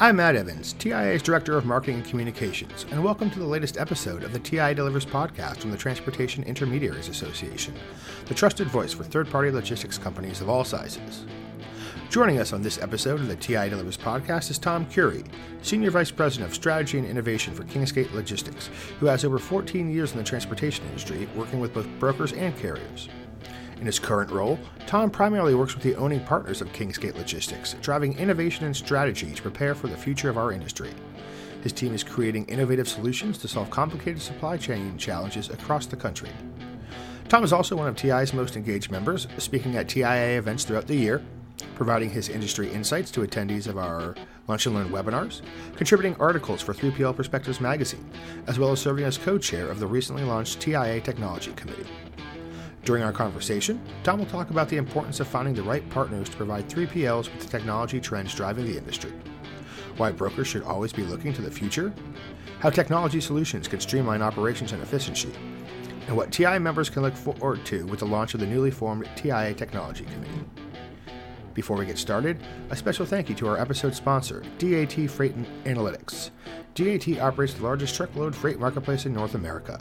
I'm Matt Evans, TIA's Director of Marketing and Communications, and welcome to the latest episode of the TI Delivers podcast from the Transportation Intermediaries Association, the trusted voice for third party logistics companies of all sizes. Joining us on this episode of the TI Delivers podcast is Tom Curie, Senior Vice President of Strategy and Innovation for Kingsgate Logistics, who has over 14 years in the transportation industry, working with both brokers and carriers. In his current role, Tom primarily works with the owning partners of Kingsgate Logistics, driving innovation and strategy to prepare for the future of our industry. His team is creating innovative solutions to solve complicated supply chain challenges across the country. Tom is also one of TI's most engaged members, speaking at TIA events throughout the year, providing his industry insights to attendees of our Lunch and Learn webinars, contributing articles for 3PL Perspectives magazine, as well as serving as co chair of the recently launched TIA Technology Committee. During our conversation, Tom will talk about the importance of finding the right partners to provide 3PLs with the technology trends driving the industry, why brokers should always be looking to the future, how technology solutions can streamline operations and efficiency, and what TI members can look forward to with the launch of the newly formed TIA Technology Committee. Before we get started, a special thank you to our episode sponsor, DAT Freight Analytics. DAT operates the largest truckload freight marketplace in North America.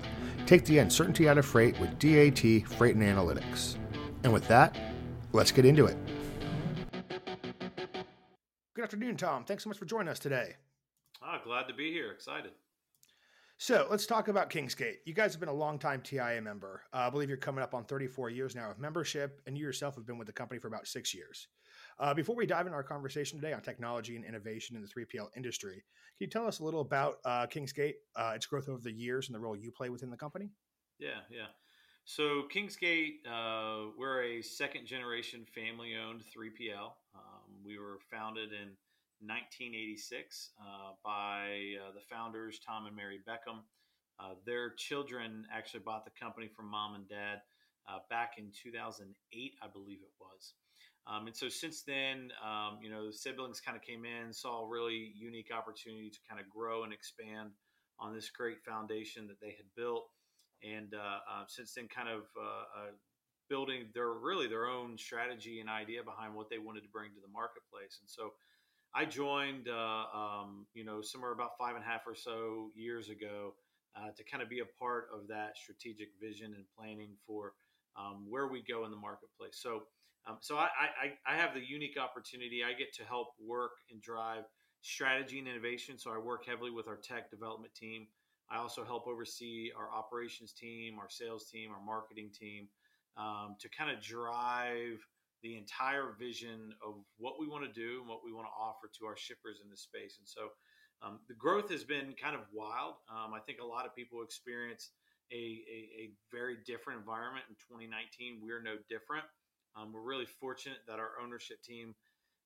Take the uncertainty out of freight with DAT Freight and Analytics. And with that, let's get into it. Good afternoon, Tom. Thanks so much for joining us today. Ah, glad to be here. Excited. So let's talk about Kingsgate. You guys have been a long-time TIA member. Uh, I believe you're coming up on 34 years now of membership, and you yourself have been with the company for about six years. Uh, before we dive into our conversation today on technology and innovation in the 3PL industry, can you tell us a little about uh, Kingsgate, uh, its growth over the years, and the role you play within the company? Yeah, yeah. So Kingsgate, uh, we're a second generation family owned 3PL. Um, we were founded in 1986 uh, by uh, the founders, Tom and Mary Beckham. Their children actually bought the company from mom and dad back in 2008, I believe it was. Um, and so since then, um, you know, the siblings kind of came in, saw a really unique opportunity to kind of grow and expand on this great foundation that they had built. And uh, uh, since then, kind of building their really their own strategy and idea behind what they wanted to bring to the marketplace. And so I joined, uh, um, you know, somewhere about five and a half or so years ago uh, to kind of be a part of that strategic vision and planning for um, where we go in the marketplace. So, um, so I, I, I have the unique opportunity. I get to help work and drive strategy and innovation. So I work heavily with our tech development team. I also help oversee our operations team, our sales team, our marketing team um, to kind of drive the entire vision of what we want to do and what we want to offer to our shippers in this space. And so um, the growth has been kind of wild. Um, I think a lot of people experience a, a, a, very different environment in 2019. We're no different. Um, we're really fortunate that our ownership team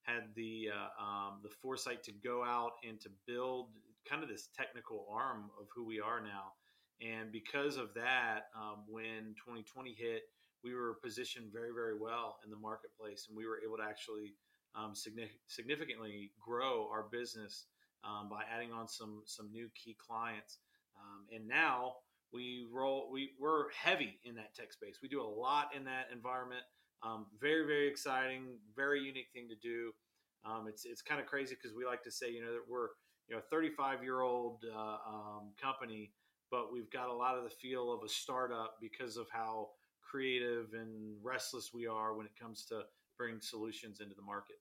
had the uh, um, the foresight to go out and to build kind of this technical arm of who we are now. And because of that, um, when 2020 hit, we were positioned very, very well in the marketplace, and we were able to actually um, significantly grow our business um, by adding on some some new key clients. Um, and now we roll we we're heavy in that tech space. We do a lot in that environment. Um, very, very exciting, very unique thing to do. Um, it's it's kind of crazy because we like to say, you know, that we're you know a 35 year old uh, um, company, but we've got a lot of the feel of a startup because of how creative and restless we are when it comes to bringing solutions into the market.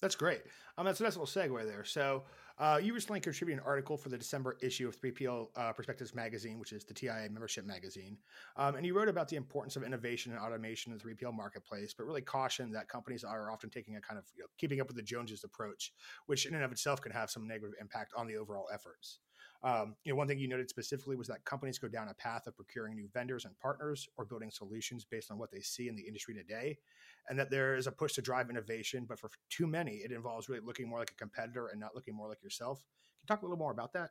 That's great. Um, that's a nice little segue there. So, uh, you recently contributed an article for the December issue of 3PL uh, Perspectives magazine, which is the TIA membership magazine. Um, and you wrote about the importance of innovation and automation in the 3PL marketplace, but really cautioned that companies are often taking a kind of you know, keeping up with the Joneses approach, which in and of itself can have some negative impact on the overall efforts. Um, you know, one thing you noted specifically was that companies go down a path of procuring new vendors and partners or building solutions based on what they see in the industry today, and that there is a push to drive innovation. But for too many, it involves really looking more like a competitor and not looking more like yourself. Can you talk a little more about that?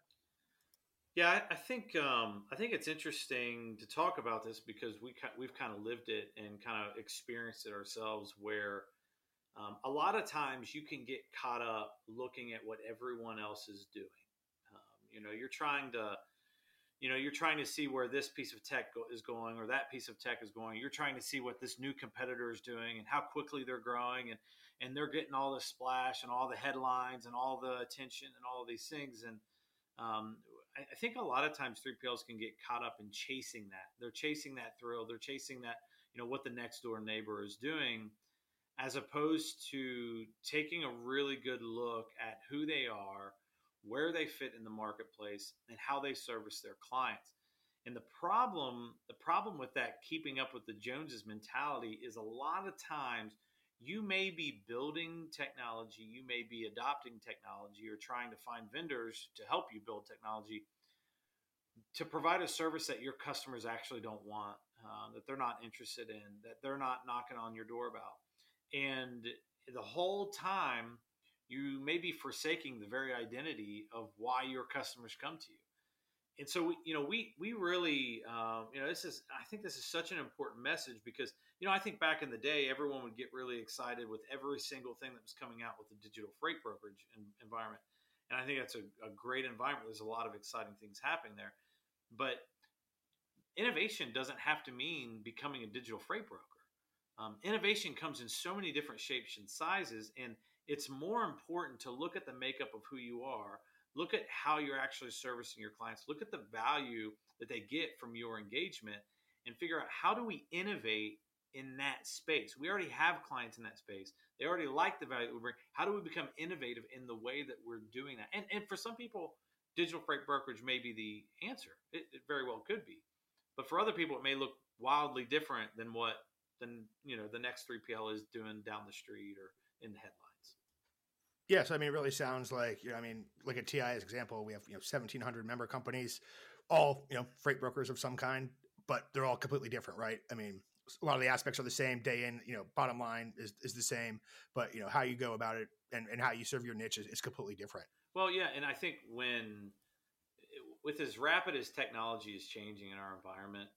Yeah, I think um, I think it's interesting to talk about this because we we've kind of lived it and kind of experienced it ourselves. Where um, a lot of times you can get caught up looking at what everyone else is doing you know, you're trying to, you know, you're trying to see where this piece of tech go- is going or that piece of tech is going. You're trying to see what this new competitor is doing and how quickly they're growing, and and they're getting all the splash and all the headlines and all the attention and all these things. And um, I, I think a lot of times 3PLs can get caught up in chasing that. They're chasing that thrill. They're chasing that, you know, what the next door neighbor is doing, as opposed to taking a really good look at who they are, where they fit in the marketplace, and how they service their clients. And the problem, the problem with that keeping up with the Joneses mentality is a lot of times you may be building technology, you may be adopting technology or trying to find vendors to help you build technology to provide a service that your customers actually don't want, uh, that they're not interested in, that they're not knocking on your door about. And the whole time, you may be forsaking the very identity of why your customers come to you and so we, you know, we we really, um, you know, this is I think this is such an important message because you know I think back in the day everyone would get really excited with every single thing that was coming out with the digital freight brokerage environment, and I think that's a, a great environment. There's a lot of exciting things happening there, but innovation doesn't have to mean becoming a digital freight broker. Um, innovation comes in so many different shapes and sizes, and it's more important to look at the makeup of who you are look at how you're actually servicing your clients look at the value that they get from your engagement and figure out how do we innovate in that space. We already have clients in that space. They already like the value we bring. How do we become innovative in the way that we're doing that? And, and for some people digital freight brokerage may be the answer. It, it very well could be. But for other people it may look wildly different than what than you know the next 3pl is doing down the street or in the headline Yes, I mean, it really sounds like you know. I mean, like at TI as example. We have you know seventeen hundred member companies, all you know freight brokers of some kind, but they're all completely different, right? I mean, a lot of the aspects are the same. Day in, you know, bottom line is is the same, but you know how you go about it and, and how you serve your niche is, is completely different. Well, yeah, and I think when with as rapid as technology is changing in our environment,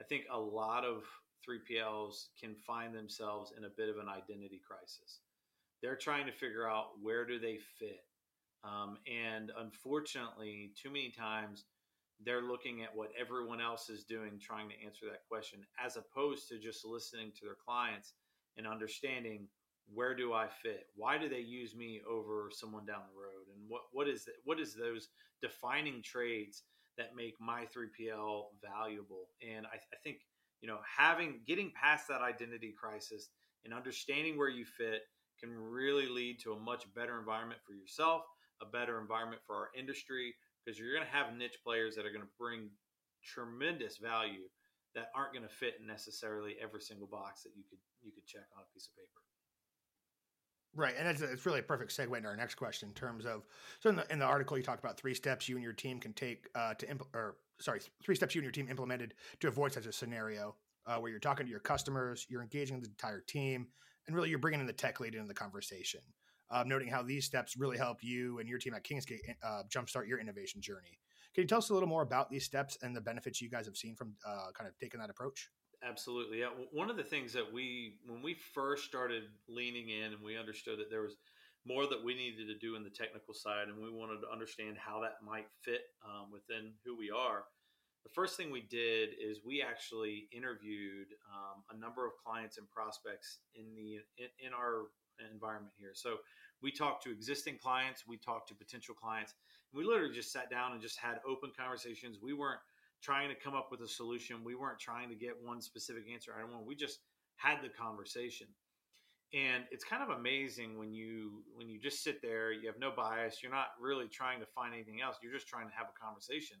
I think a lot of 3PLs can find themselves in a bit of an identity crisis they're trying to figure out where do they fit. Um, and unfortunately too many times they're looking at what everyone else is doing trying to answer that question as opposed to just listening to their clients and understanding where do i fit? Why do they use me over someone down the road? And what what is what is those defining traits that make my 3pl valuable? And I, I think you know having getting past that identity crisis and understanding where you fit can really lead to a much better environment for yourself, a better environment for our industry, because you're going to have niche players that are going to bring tremendous value that aren't going to fit necessarily every single box that you could you could check on a piece of paper. Right, and it's, really a perfect segue into our next question in terms of so in the in the article you talked about three steps you and your team can take uh, to impl- or sorry three steps you and your team implemented to avoid such a scenario uh, where you're talking to your customers, you're engaging the entire team, and really you're bringing in the tech lead into the conversation. Uh, noting how these steps really help you and your team at Kingsgate uh, jumpstart your innovation journey. Can you tell us a little more about these steps and the benefits you guys have seen from uh, kind of taking that approach? Absolutely. Yeah. One of the things that we, when we first started leaning in and we understood that there was more that we needed to do in the technical side and we wanted to understand how that might fit um, within who we are, the first thing we did is we actually interviewed um, a number of clients and prospects in the in, in, our environment here. So we talked to existing clients, we talked to potential clients, and we literally just sat down and just had open conversations. We weren't trying to come up with a solution. We weren't trying to get one specific answer. I don't want. We just had the conversation. And it's kind of amazing when you when you just sit there, you have no bias, you're not really trying to find anything else. You're just trying to have a conversation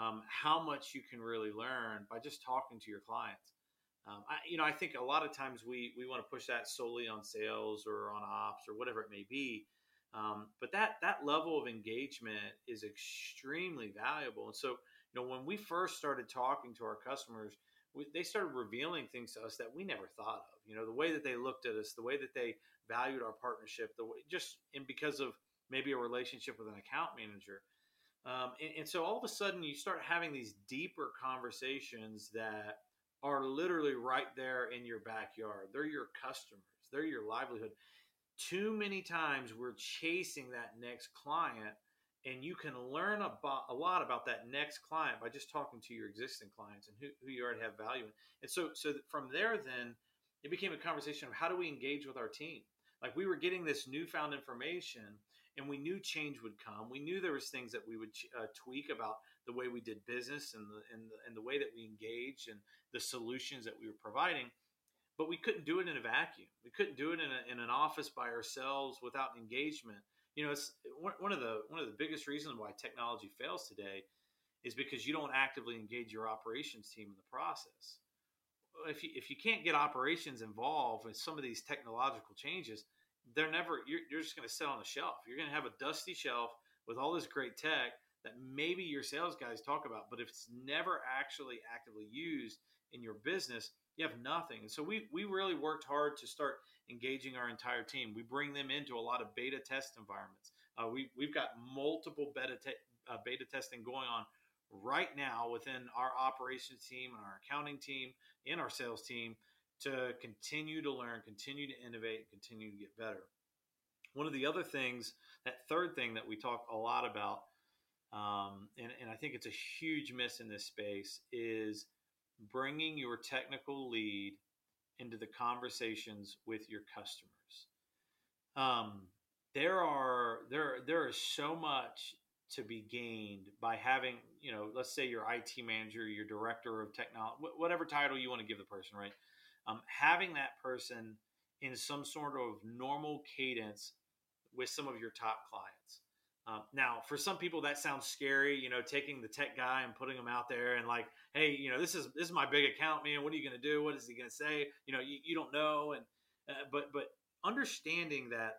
um, how much you can really learn by just talking to your clients. Um, I, you know, I think a lot of times we we want to push that solely on sales or on ops or whatever it may be, um, but that that level of engagement is extremely valuable. And so, you know, when we first started talking to our customers, we, they started revealing things to us that we never thought of. You know, the way that they looked at us, the way that they valued our partnership, the way just and because of maybe a relationship with an account manager. Um, and, and so all of a sudden, you start having these deeper conversations that are literally right there in your backyard. They're your customers, they're your livelihood. Too many times we're chasing that next client, and you can learn about, a lot about that next client by just talking to your existing clients and who, who you already have value in. And so, so from there, then it became a conversation of how do we engage with our team? Like we were getting this newfound information, and we knew change would come. We knew there was things that we would uh, tweak about the way we did business and the, and the and the way that we engaged and the solutions that we were providing. But we couldn't do it in a vacuum. We couldn't do it in, a, in an office by ourselves without engagement. You know, it's one of the one of the biggest reasons why technology fails today is because you don't actively engage your operations team in the process. If you, if you can't get operations involved in some of these technological changes, they're never, you're, you're just going to sit on a shelf. You're going to have a dusty shelf with all this great tech that maybe your sales guys talk about, but if it's never actually actively used in your business, you have nothing. And so we we really worked hard to start engaging our entire team. We bring them into a lot of beta test environments. Uh, we we've got multiple beta te- uh, beta testing going on right now within our operations team and our accounting team and our sales team to continue to learn, continue to innovate, and continue to get better. One of the other things, that third thing that we talk a lot about, um, and, and I think it's a huge miss in this space, is bringing your technical lead into the conversations with your customers. Um, there are there there is so much to be gained by having you know let's say your IT manager, your director of technology, whatever title you want to give the person, right? Um, having that person in some sort of normal cadence with some of your top clients. Um, now, for some people, that sounds scary. You know, taking the tech guy and putting him out there and like, hey, you know, this is this is my big account, man. What are you going to do? What is he going to say? You know, you, you don't know. And uh, but but understanding that,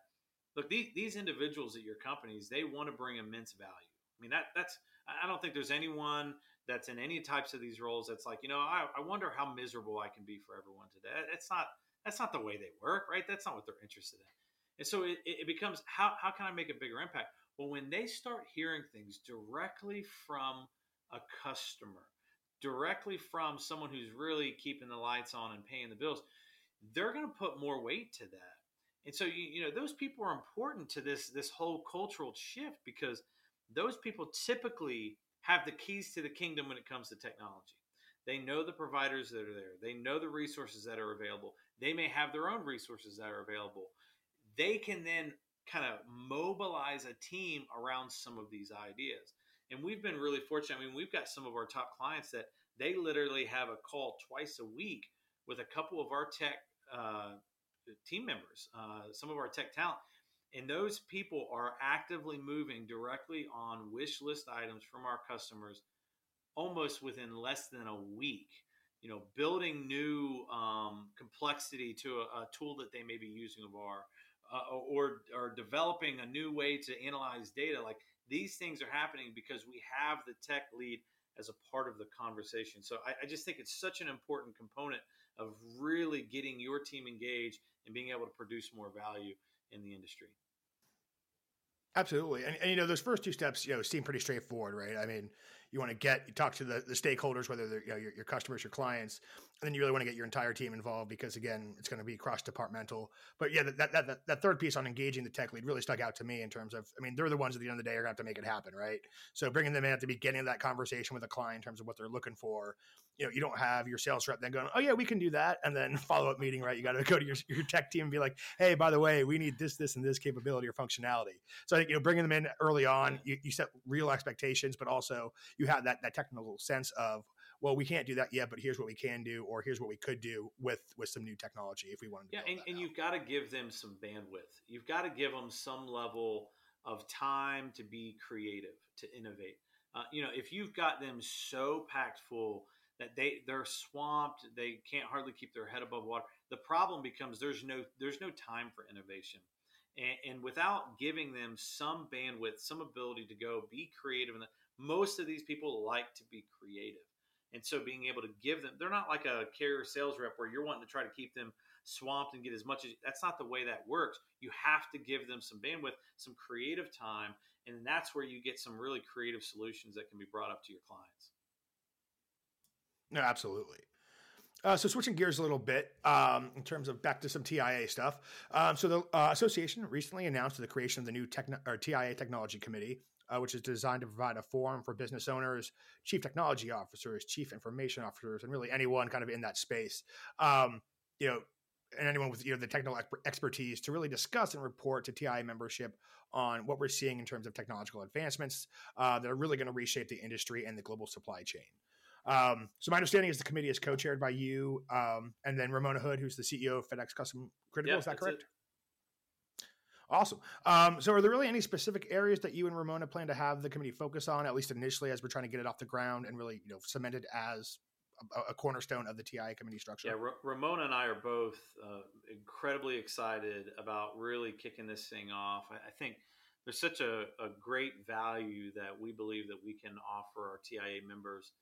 look, these these individuals at your companies, they want to bring immense value. I mean, that that's I don't think there's anyone that's in any types of these roles that's like you know I, I wonder how miserable i can be for everyone today. That's not that's not the way they work right? That's not what they're interested in. And so it, it becomes how, how can i make a bigger impact? Well when they start hearing things directly from a customer directly from someone who's really keeping the lights on and paying the bills they're going to put more weight to that. And so you, you know those people are important to this this whole cultural shift because those people typically have the keys to the kingdom when it comes to technology. They know the providers that are there. They know the resources that are available. They may have their own resources that are available. They can then kind of mobilize a team around some of these ideas. And we've been really fortunate. I mean, we've got some of our top clients that they literally have a call twice a week with a couple of our tech uh, team members, uh, some of our tech talent, and those people are actively moving directly on wish list items from our customers almost within less than a week. You know building new um, complexity to a, a, tool that they may be using of our uh, or or developing a new way to analyze data like these things are happening because we have the tech lead as a part of the conversation. So I, I just think it's such an important component of really getting your team engaged and being able to produce more value in the industry. Absolutely. And, and, you know, those first two steps, you know, seem pretty straightforward, right? I mean, you want to get, you talk to the, the stakeholders, whether they're, you know, your, your customers, your clients, and then you really want to get your entire team involved because again, it's going to be cross departmental. But yeah, that, that, that, that third piece on engaging the tech lead really stuck out to me in terms of, I mean, they're the ones at the end of the day are going to have to make it happen, right? So bringing them in at the beginning of that conversation with a client in terms of what they're looking for, you know, you don't have your sales rep then going, oh yeah, we can do that, and then follow up meeting, right? You got to go to your, your tech team and be like, hey, by the way, we need this, this, and this capability or functionality. So I think you know, bringing them in early on, you, you set real expectations, but also you have that that technical sense of well, we can't do that yet, but here's what we can do, or here's what we could do with with some new technology if we wanted to. Yeah, and, and you've got to give them some bandwidth. You've got to give them some level of time to be creative, to innovate. Uh, you know, if you've got them so packed full that they they're swamped, they can't hardly keep their head above water. The problem becomes there's no there's no time for innovation. And, and, without giving them some bandwidth, some ability to go be creative, and most of these people like to be creative. And so being able to give them, they're not like a carrier sales rep where you're wanting to try to keep them swamped and get as much as that's not the way that works. You have to give them some bandwidth, some creative time, and that's where you get some really creative solutions that can be brought up to your clients. No, absolutely. Uh, so switching gears a little bit um, in terms of back to some TIA stuff. Um, so the uh, association recently announced the creation of the new TIA Technology Committee, uh, which is designed to provide a forum for business owners, chief technology officers, chief information officers, and really anyone kind of in that space. Um, you know, and anyone with you know the technical expertise to really discuss and report to TIA membership on what we're seeing in terms of technological advancements uh, that are really going to reshape the industry and the global supply chain. Um, so my understanding is the committee is co-chaired by you, um, and then Ramona Hood, who's the CEO of FedEx Custom Critical. is that correct? It. Awesome. Um, so, are there really any specific areas that you and Ramona plan to have the committee focus on, at least initially, as we're trying to get it off the ground and really, you know, cemented as a, a cornerstone of the TIA committee structure? Yeah, R- Ramona and I are both uh, incredibly excited about really kicking this thing off. I, I think there's such a, a, great value that we believe that we can offer our TIA members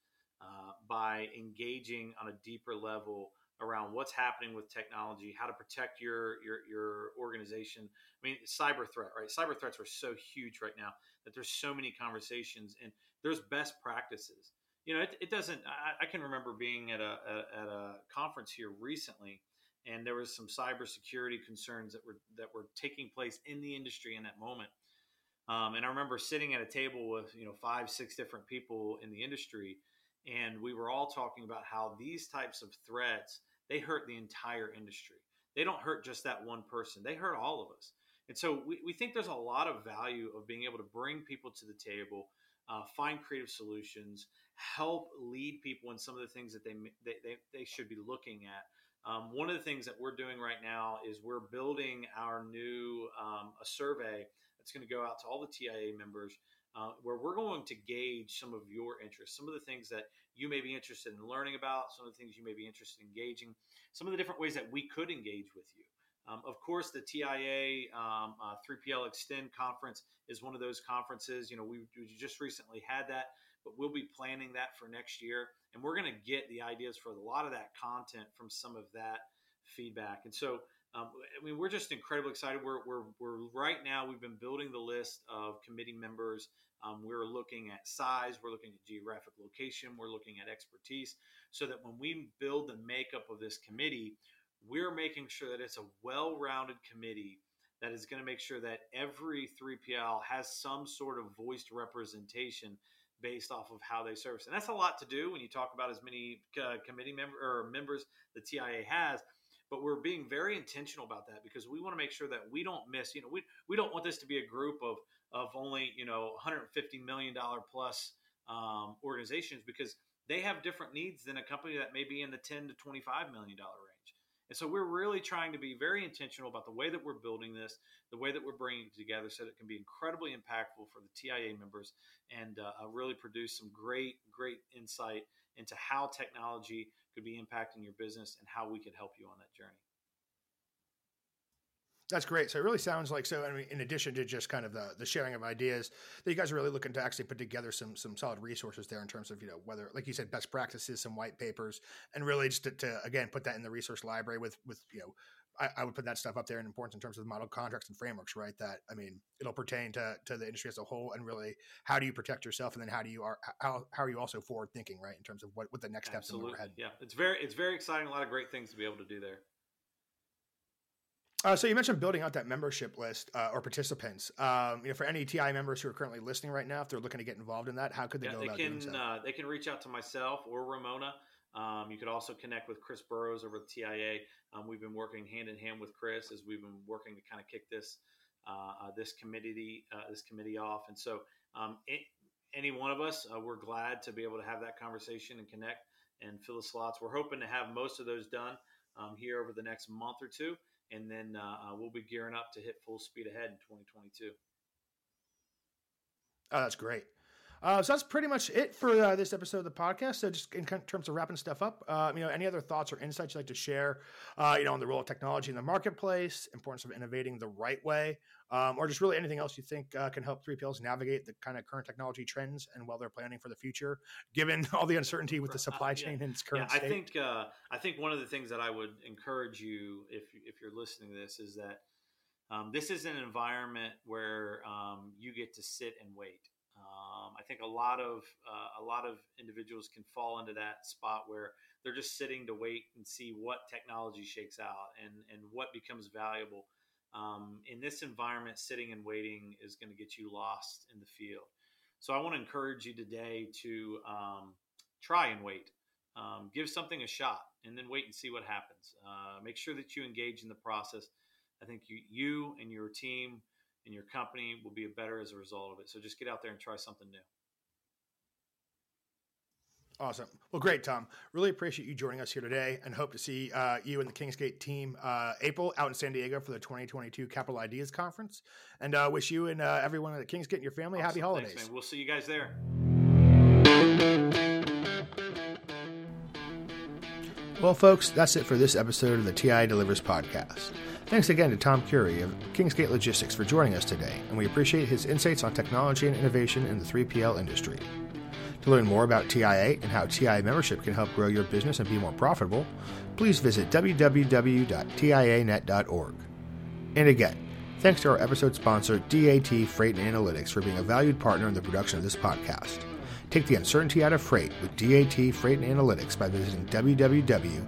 uh, by engaging on a deeper level around what's happening with technology, how to protect your your your organization. I mean, cyber threat, right? Cyber threats are so huge right now that there's so many conversations and there's best practices. You know, it, it doesn't. I, I, can remember being at a, a, at a conference here recently, and there was some cybersecurity concerns that were that were taking place in the industry in that moment. Um, and I remember sitting at a table with you know five, six different people in the industry, and we were all talking about how these types of threats they hurt the entire industry. They don't hurt just that one person, they hurt all of us. And so we, we think there's a lot of value of being able to bring people to the table, uh, find creative solutions, help lead people in some of the things that they, they, they, they should be looking at. Um, one of the things that we're doing right now is we're building our new um, a survey that's going to go out to all the TIA members uh, where we're going to gauge some of your interests, some of the things that you may be interested in learning about, some of the things you may be interested in engaging, some of the different ways that we could engage with you. Um, of course, the TIA um, uh, 3PL Extend conference is one of those conferences. You know, we, we just recently had that, but we'll be planning that for next year, and we're going to get the ideas for a lot of that content from some of that feedback. And so, um, I mean, we're just incredibly excited. We're, we're, we're right now, we've been building the list of committee members. Um, we're looking at size, we're looking at geographic location, we're looking at expertise, so that when we build the makeup of this committee, we're making sure that it's a well rounded committee that is going to make sure that every 3PL has some sort of voiced representation based off of how they service. And that's a lot to do when you talk about as many uh, committee member or members the TIA has but we're being very intentional about that because we want to make sure that we don't miss you know we, we don't want this to be a group of of only you know 150 million dollar plus um, organizations because they have different needs than a company that may be in the 10 to 25 million dollar range. And so we're really trying to be very intentional about the way that we're building this the way that we're bringing it together so that it can be incredibly impactful for the tia members and uh, really produce some great great insight into how technology could be impacting your business and how we could help you on that journey. That's great. So it really sounds like so. I mean, in addition to just kind of the the sharing of ideas, that you guys are really looking to actually put together some some solid resources there in terms of you know whether, like you said, best practices, some white papers, and really just to, to again put that in the resource library with with you know I, I, would put that stuff up there in importance in terms of model contracts and frameworks, right? That I mean, it'll pertain to to the industry as a whole, and really, how do you protect yourself, and then how do you are how how are you also forward thinking, right, in terms of what what the next steps Absolutely. ahead? Yeah, it's very it's very exciting. A lot of great things to be able to do there. Uh, so you mentioned building out that membership list uh, or participants. Um, you know, for any TI members who are currently listening right now, if they're looking to get involved in that, how could they yeah, go they about can, doing so? Uh, they can reach out to myself or Ramona. Um, you could also connect with Chris Burroughs over at TIA. Um, we've been working hand in hand with Chris as we've been working to kind of kick this uh, uh, this committee uh, this committee off. And so, um, it, any one of us, uh, we're glad to be able to have that conversation and connect and fill the slots. We're hoping to have most of those done um, here over the next month or two, and then we'll be gearing up to hit full speed ahead in 2022. Oh, that's great. Uh, so that's pretty much it for uh, this episode of the podcast. So just in terms of wrapping stuff up, uh, you know, any other thoughts or insights you'd like to share, uh, you know, on the role of technology in the marketplace, importance of innovating the right way, um, or just really anything else you think uh, can help 3PLs navigate the kind of current technology trends and while they're planning for the future, given all the uncertainty with the supply chain yeah. and its current yeah, I state? think uh, I think one of the things that I would encourage you, if if you're listening to this, is that um, this is an environment where um, you get to sit and wait. I think a lot of uh, a lot of individuals can fall into that spot where they're just sitting to wait and see what technology shakes out and and what becomes valuable. Um, in this environment, sitting and waiting is going to get you lost in the field. So I want to encourage you today to um, try and wait. um, give something a shot and then wait and see what happens. Uh, make sure that you engage in the process. I think you, you and your team and your company will be better as a result of it. So just get out there and try something new. Awesome. Well, great, Tom. Really appreciate you joining us here today and hope to see uh, you and the Kingsgate team uh, April out in San Diego for the 2022 Capital Ideas Conference. And uh, wish you and uh, everyone at Kingsgate and your family awesome. happy holidays. Thanks, we'll see you guys there. Well, folks, that's it for this episode of the TI Delivers podcast. Thanks again to Tom Curie of Kingsgate Logistics for joining us today, and we appreciate his insights on technology and innovation in the 3PL industry. To learn more about TIA and how TIA membership can help grow your business and be more profitable, please visit www.tianet.org. And again, thanks to our episode sponsor, DAT Freight and Analytics, for being a valued partner in the production of this podcast. Take the uncertainty out of freight with DAT Freight and Analytics by visiting www.dat.com.